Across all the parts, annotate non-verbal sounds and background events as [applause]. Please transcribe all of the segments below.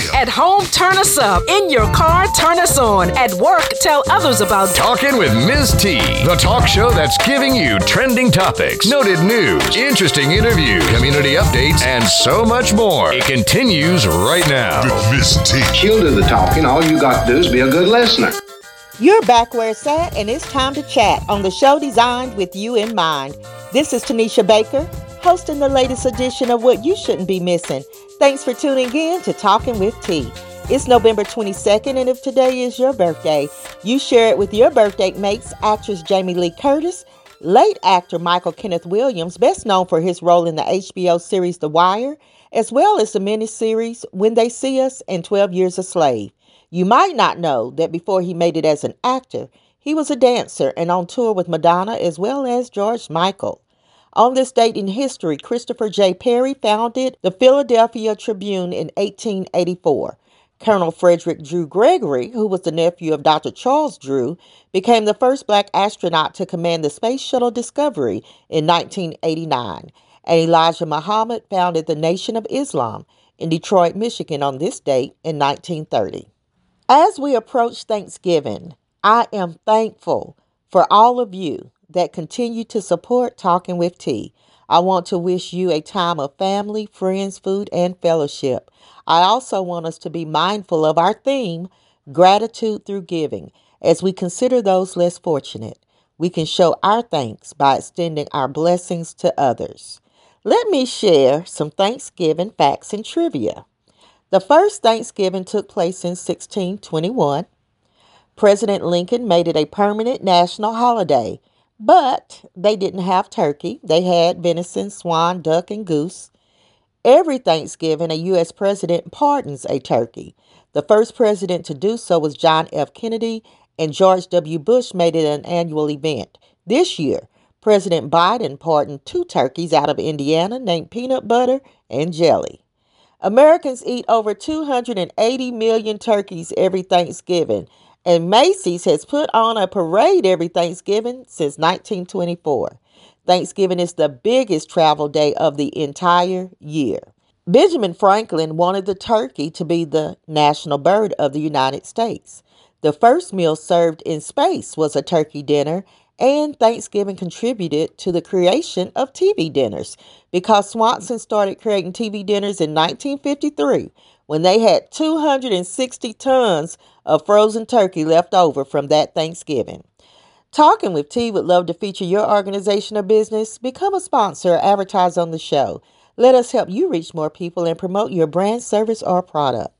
still. At home, turn us up. In your car, turn us on. At work, tell others about Talking with Ms. T, the talk show that's giving you trending topics, noted news, interesting interviews, community updates, and so much more. It continues right now. With Miss T. She'll do the talking. All you got to do is be a good listener. You're back where it's at, and it's time to chat on the show designed with you in mind. This is Tanisha Baker, hosting the latest edition of What You Shouldn't Be Missing. Thanks for tuning in to Talking with T. It's November 22nd, and if today is your birthday, you share it with your birthday mates, actress Jamie Lee Curtis, late actor Michael Kenneth Williams, best known for his role in the HBO series The Wire, as well as the miniseries When They See Us and 12 Years a Slave. You might not know that before he made it as an actor, he was a dancer and on tour with Madonna as well as George Michael. On this date in history, Christopher J. Perry founded the Philadelphia Tribune in 1884. Colonel Frederick Drew Gregory, who was the nephew of Dr. Charles Drew, became the first black astronaut to command the Space Shuttle Discovery in 1989. And Elijah Muhammad founded the Nation of Islam in Detroit, Michigan on this date in 1930. As we approach Thanksgiving, I am thankful for all of you that continue to support Talking with T. I want to wish you a time of family, friends, food, and fellowship. I also want us to be mindful of our theme, gratitude through giving, as we consider those less fortunate. We can show our thanks by extending our blessings to others. Let me share some Thanksgiving facts and trivia. The first Thanksgiving took place in 1621. President Lincoln made it a permanent national holiday, but they didn't have turkey. They had venison, swan, duck, and goose. Every Thanksgiving, a U.S. president pardons a turkey. The first president to do so was John F. Kennedy, and George W. Bush made it an annual event. This year, President Biden pardoned two turkeys out of Indiana named Peanut Butter and Jelly. Americans eat over 280 million turkeys every Thanksgiving, and Macy's has put on a parade every Thanksgiving since 1924. Thanksgiving is the biggest travel day of the entire year. Benjamin Franklin wanted the turkey to be the national bird of the United States. The first meal served in space was a turkey dinner, and Thanksgiving contributed to the creation of TV dinners because Swanson started creating TV dinners in 1953 when they had 260 tons of frozen turkey left over from that Thanksgiving. Talking with T would love to feature your organization or business. Become a sponsor advertise on the show. Let us help you reach more people and promote your brand, service, or product.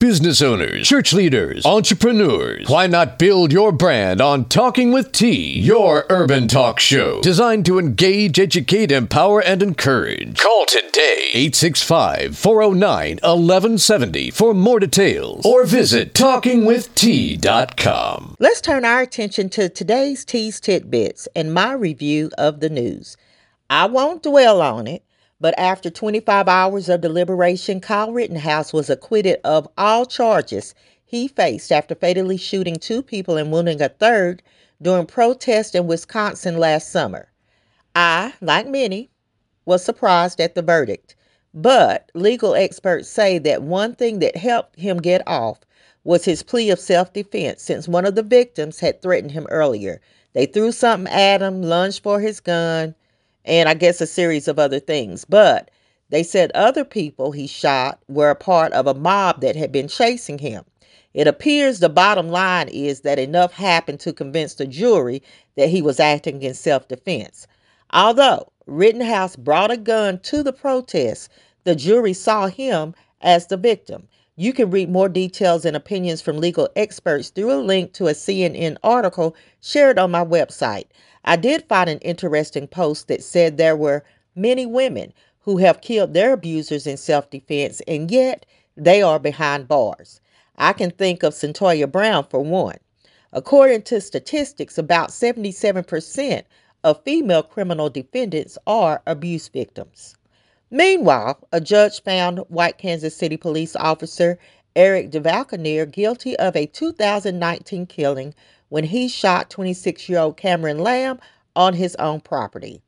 Business owners, church leaders, entrepreneurs, why not build your brand on Talking with T, your urban talk show designed to engage, educate, empower, and encourage? Call today 865 409 1170 for more details or visit talkingwitht.com. Let's turn our attention to today's T's Tidbits and my review of the news. I won't dwell on it, but after 25 hours of deliberation, Kyle Rittenhouse was acquitted of all charges he faced after fatally shooting two people and wounding a third during protests in Wisconsin last summer. I, like many, was surprised at the verdict, but legal experts say that one thing that helped him get off was his plea of self defense since one of the victims had threatened him earlier. They threw something at him, lunged for his gun, and I guess a series of other things. But they said other people he shot were a part of a mob that had been chasing him. It appears the bottom line is that enough happened to convince the jury that he was acting in self defense. Although Rittenhouse brought a gun to the protest, the jury saw him as the victim. You can read more details and opinions from legal experts through a link to a CNN article shared on my website. I did find an interesting post that said there were many women who have killed their abusers in self defense, and yet they are behind bars. I can think of Cyntoia Brown for one. According to statistics, about 77% of female criminal defendants are abuse victims. Meanwhile, a judge found white Kansas City police officer Eric DeValkenaere guilty of a 2019 killing when he shot 26 year old Cameron Lamb on his own property.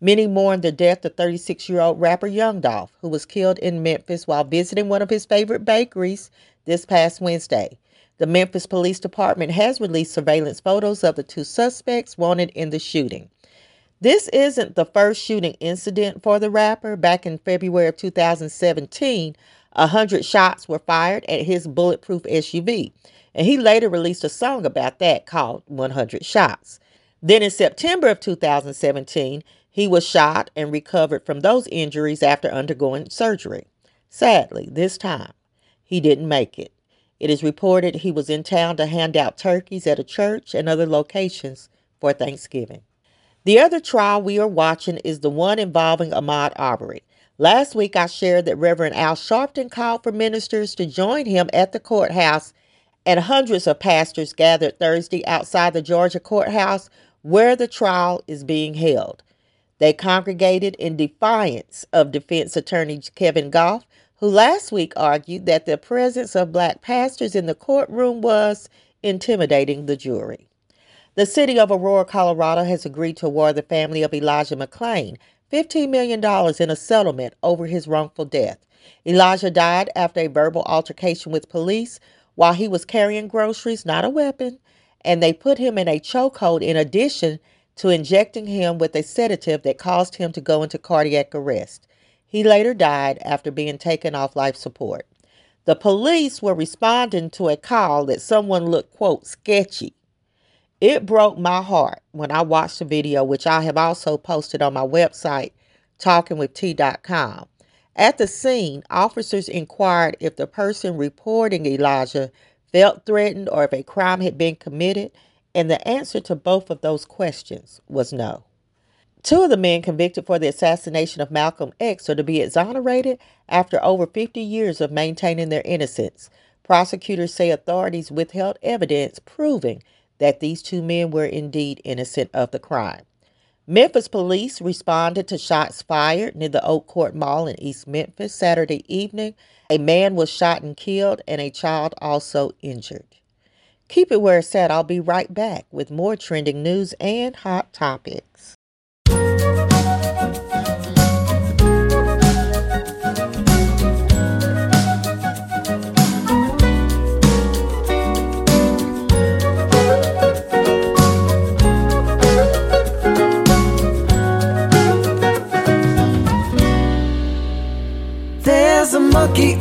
Many mourn the death of 36 year old rapper Young Dolph, who was killed in Memphis while visiting one of his favorite bakeries this past Wednesday. The Memphis Police Department has released surveillance photos of the two suspects wanted in the shooting. This isn't the first shooting incident for the rapper. Back in February of 2017, a 100 shots were fired at his bulletproof SUV, and he later released a song about that called 100 Shots. Then in September of 2017, he was shot and recovered from those injuries after undergoing surgery. Sadly, this time, he didn't make it. It is reported he was in town to hand out turkeys at a church and other locations for Thanksgiving. The other trial we are watching is the one involving Ahmaud Arbery. Last week, I shared that Reverend Al Sharpton called for ministers to join him at the courthouse, and hundreds of pastors gathered Thursday outside the Georgia courthouse where the trial is being held. They congregated in defiance of defense attorney Kevin Gough, who last week argued that the presence of black pastors in the courtroom was intimidating the jury. The city of Aurora, Colorado has agreed to award the family of Elijah McClain $15 million in a settlement over his wrongful death. Elijah died after a verbal altercation with police while he was carrying groceries, not a weapon, and they put him in a chokehold in addition to injecting him with a sedative that caused him to go into cardiac arrest. He later died after being taken off life support. The police were responding to a call that someone looked, quote, sketchy. It broke my heart when I watched the video, which I have also posted on my website, talkingwitht.com. At the scene, officers inquired if the person reporting Elijah felt threatened or if a crime had been committed and the answer to both of those questions was no. Two of the men convicted for the assassination of Malcolm X are to be exonerated after over 50 years of maintaining their innocence. Prosecutors say authorities withheld evidence proving that these two men were indeed innocent of the crime. Memphis police responded to shots fired near the Oak Court Mall in East Memphis Saturday evening. A man was shot and killed, and a child also injured. Keep it where it's at. I'll be right back with more trending news and hot topics.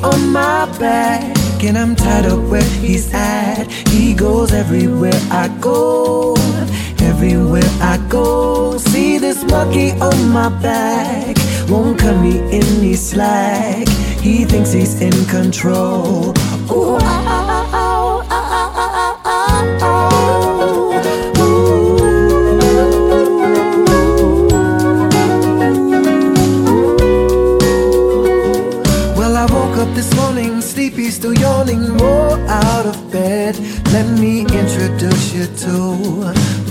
On my back and I'm tied up where he's at. He goes everywhere I go, everywhere I go. See this monkey on my back, won't cut me any slack. He thinks he's in control. Still yawning, roll out of bed. Let me introduce you to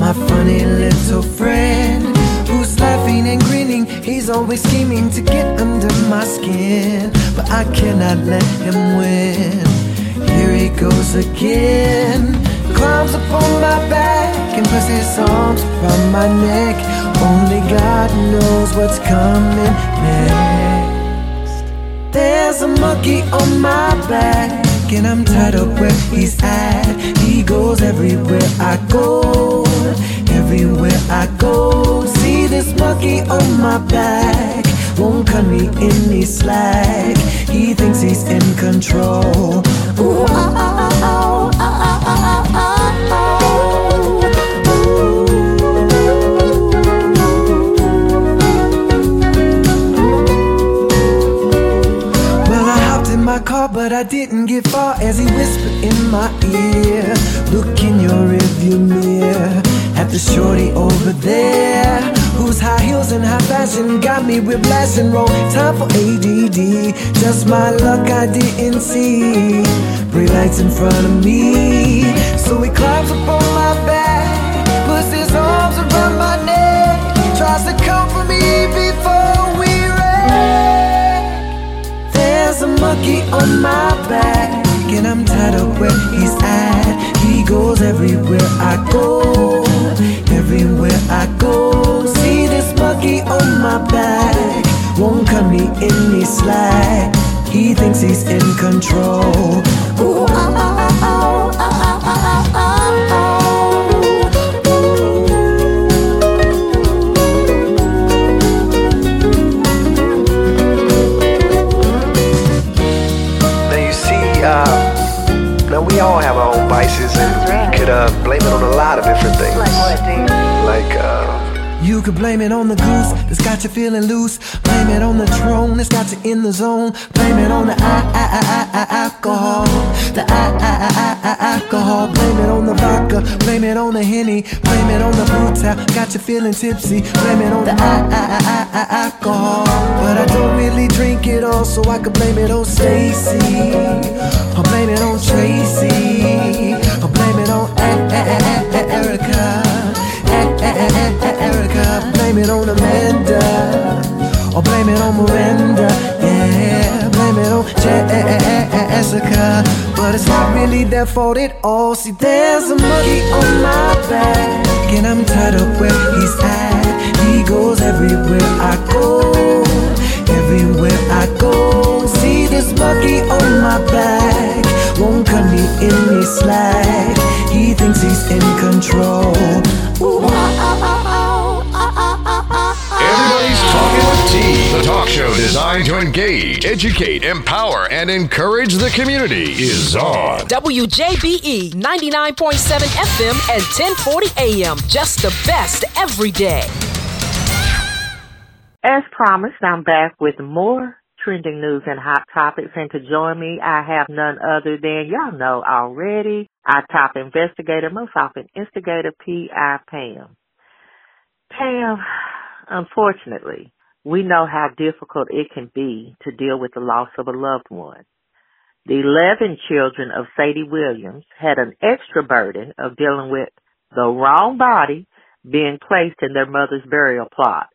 my funny little friend who's laughing and grinning. He's always scheming to get under my skin, but I cannot let him win. Here he goes again. Climbs up on my back and puts his arms around my neck. Only God knows what's coming next. There's a monkey on my back, and I'm tied up where he's at. He goes everywhere I go, everywhere I go. See this monkey on my back, won't cut me any slack. He thinks he's in control. Ooh, ah, ah, ah, I didn't get far as he whispered in my ear. Look in your rearview mirror at the shorty over there. Whose high heels and high fashion got me whiplash and roll. Time for ADD. Just my luck I didn't see. Brake lights in front of me. So he climbs up monkey on my back. And I'm tired of where he's at. He goes everywhere I go. Everywhere I go. See this monkey on my back. Won't cut me any slack. He thinks he's in control. Ooh, ah, ah. Uh, blame it on a lot of different things. Like what, Like, uh, you could blame it on the goose that's got you feeling loose. Blame it on the Patron that's got you in the zone. Blame it on the I, I, I, I, I, alcohol. The I, I, I, I, I, alcohol. Blame it on the vodka. Blame it on the henny. Blame it on the brutal. Got you feeling tipsy. Blame it on the I, I, I, I, I, alcohol. But I don't really drink it all, so I could blame it on Stacy. Or blame it on Tracy. Erica. Erica. Blame it on Amanda. Or blame it on Miranda. Yeah, blame it on Jessica. But it's not really their fault at all. See, there's a monkey on my back. And I'm tied up where he's at. He goes everywhere I go. Everywhere I go. See this monkey on my back. Won't cut me any slack. The talk show designed to engage, educate, empower, and encourage the community is on. WJBE 99.7 FM and 1040 AM. Just the best every day. As promised, I'm back with more trending news and hot topics. And to join me, I have none other than y'all know already, our top investigator, most often instigator, P.I. Pam. Pam, unfortunately, we know how difficult it can be to deal with the loss of a loved one. The 11 children of Sadie Williams had an extra burden of dealing with the wrong body being placed in their mother's burial plot.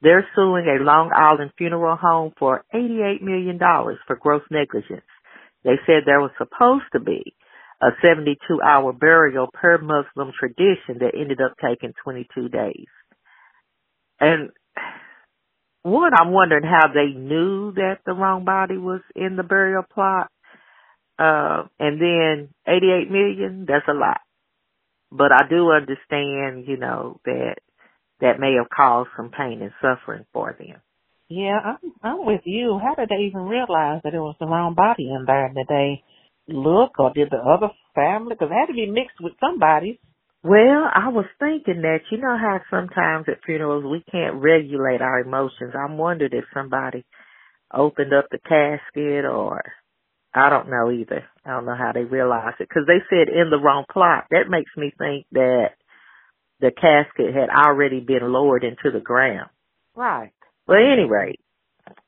They're suing a Long Island funeral home for $88 million for gross negligence. They said there was supposed to be a 72 hour burial per Muslim tradition that ended up taking 22 days. And one, I'm wondering how they knew that the wrong body was in the burial plot. Uh, and then 88 million, that's a lot. But I do understand, you know, that that may have caused some pain and suffering for them. Yeah, I'm, I'm with you. How did they even realize that it was the wrong body in there? Did they look or did the other family? Because it had to be mixed with somebody's. Well, I was thinking that you know how sometimes at funerals we can't regulate our emotions. I'm wondering if somebody opened up the casket or I don't know either. I don't know how they realized it because they said in the wrong plot. That makes me think that the casket had already been lowered into the ground. Right. Well, anyway,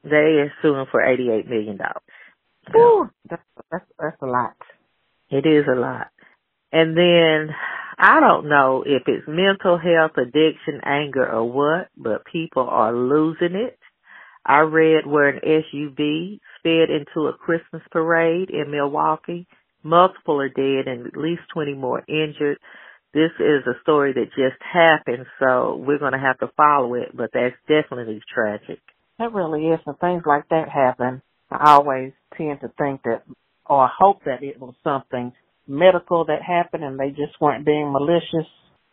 they are suing for eighty-eight million dollars. Ooh, that's that's that's a lot. It is a lot. And then I don't know if it's mental health, addiction, anger, or what, but people are losing it. I read where an SUV sped into a Christmas parade in Milwaukee. Multiple are dead and at least 20 more injured. This is a story that just happened, so we're going to have to follow it, but that's definitely tragic. That really is. When things like that happen, I always tend to think that, or hope that it was something medical that happened and they just weren't being malicious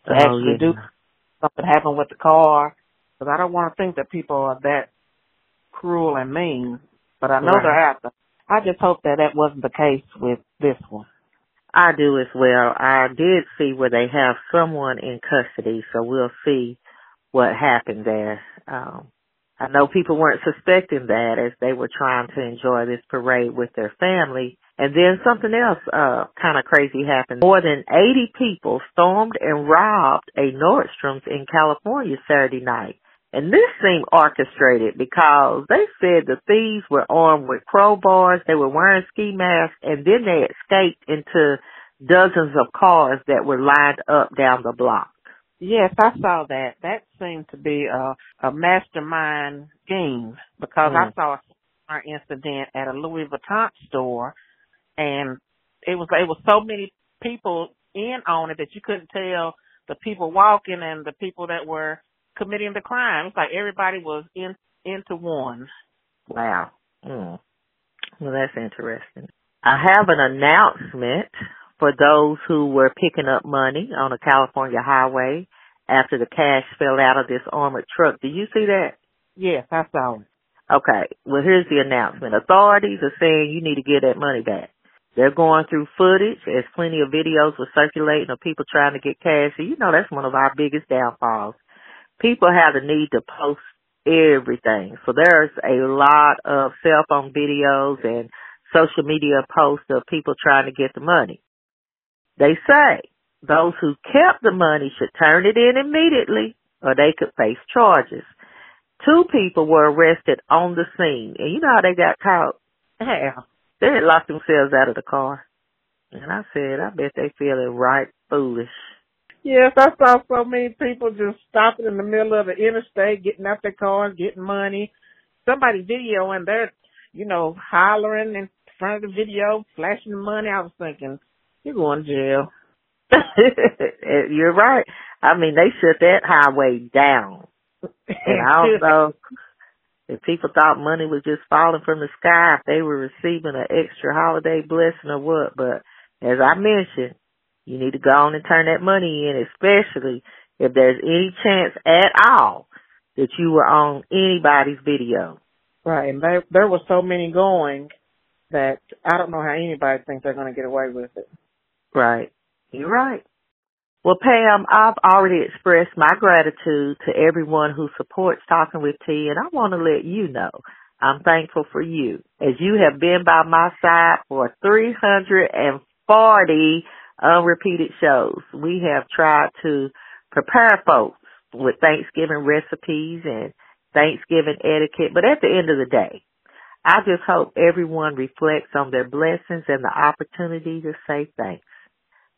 to oh, actually yeah. do something happened with the car. Because I don't want to think that people are that cruel and mean, but I know right. they're out there. I just hope that that wasn't the case with this one. I do as well. I did see where they have someone in custody, so we'll see what happened there. Um, I know people weren't suspecting that as they were trying to enjoy this parade with their family. And then something else uh kind of crazy happened. More than 80 people stormed and robbed a Nordstrom's in California Saturday night. And this seemed orchestrated because they said the thieves were armed with crowbars, they were wearing ski masks, and then they escaped into dozens of cars that were lined up down the block. Yes, I saw that. That seemed to be a, a mastermind scheme because mm. I saw a incident at a Louis Vuitton store and it was it was so many people in on it that you couldn't tell the people walking and the people that were committing the crime. It's like everybody was in into one. Wow. Mm. Well, that's interesting. I have an announcement for those who were picking up money on a California highway after the cash fell out of this armored truck. Did you see that? Yes, I saw it. Okay. Well, here's the announcement. Authorities are saying you need to get that money back. They're going through footage. There's plenty of videos were circulating of people trying to get cash. So you know that's one of our biggest downfalls. People have the need to post everything. So there's a lot of cell phone videos and social media posts of people trying to get the money. They say those who kept the money should turn it in immediately or they could face charges. Two people were arrested on the scene. And you know how they got caught? Yeah. They had locked themselves out of the car. And I said, I bet they feeling right foolish. Yes, I saw so many people just stopping in the middle of the interstate, getting out their cars, getting money. Somebody videoing, they're, you know, hollering in front of the video, flashing the money. I was thinking, you're going to jail. [laughs] You're right. I mean, they shut that highway down. And know if people thought money was just falling from the sky, if they were receiving an extra holiday blessing or what. But as I mentioned, you need to go on and turn that money in, especially if there's any chance at all that you were on anybody's video. Right, and there there were so many going that I don't know how anybody thinks they're going to get away with it. Right. You're right. Well, Pam, I've already expressed my gratitude to everyone who supports Talking with T, and I want to let you know I'm thankful for you as you have been by my side for 340 unrepeated shows. We have tried to prepare folks with Thanksgiving recipes and Thanksgiving etiquette, but at the end of the day, I just hope everyone reflects on their blessings and the opportunity to say thanks.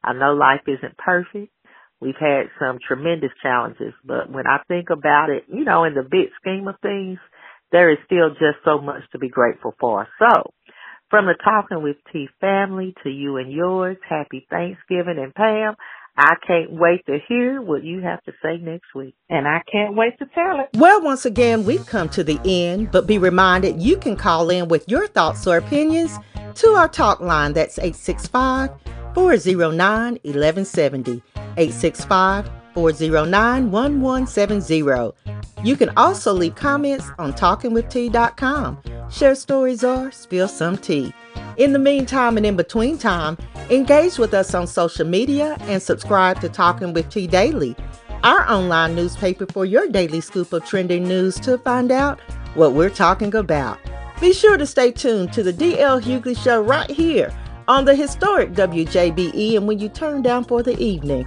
I know life isn't perfect. We've had some tremendous challenges, but when I think about it, you know, in the big scheme of things, there is still just so much to be grateful for. So, from the Talking with T family to you and yours, happy Thanksgiving and Pam, I can't wait to hear what you have to say next week. And I can't wait to tell it. Well, once again, we've come to the end, but be reminded you can call in with your thoughts or opinions to our talk line. That's 865 409 1170. 865 409 1170. You can also leave comments on talkingwitht.com. Share stories or spill some tea. In the meantime and in between time, engage with us on social media and subscribe to Talking with T Daily, our online newspaper for your daily scoop of trending news to find out what we're talking about. Be sure to stay tuned to the DL Hughley Show right here on the historic WJBE and when you turn down for the evening.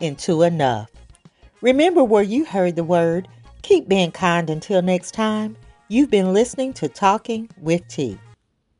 into enough. Remember where you heard the word. Keep being kind until next time. You've been listening to Talking with T.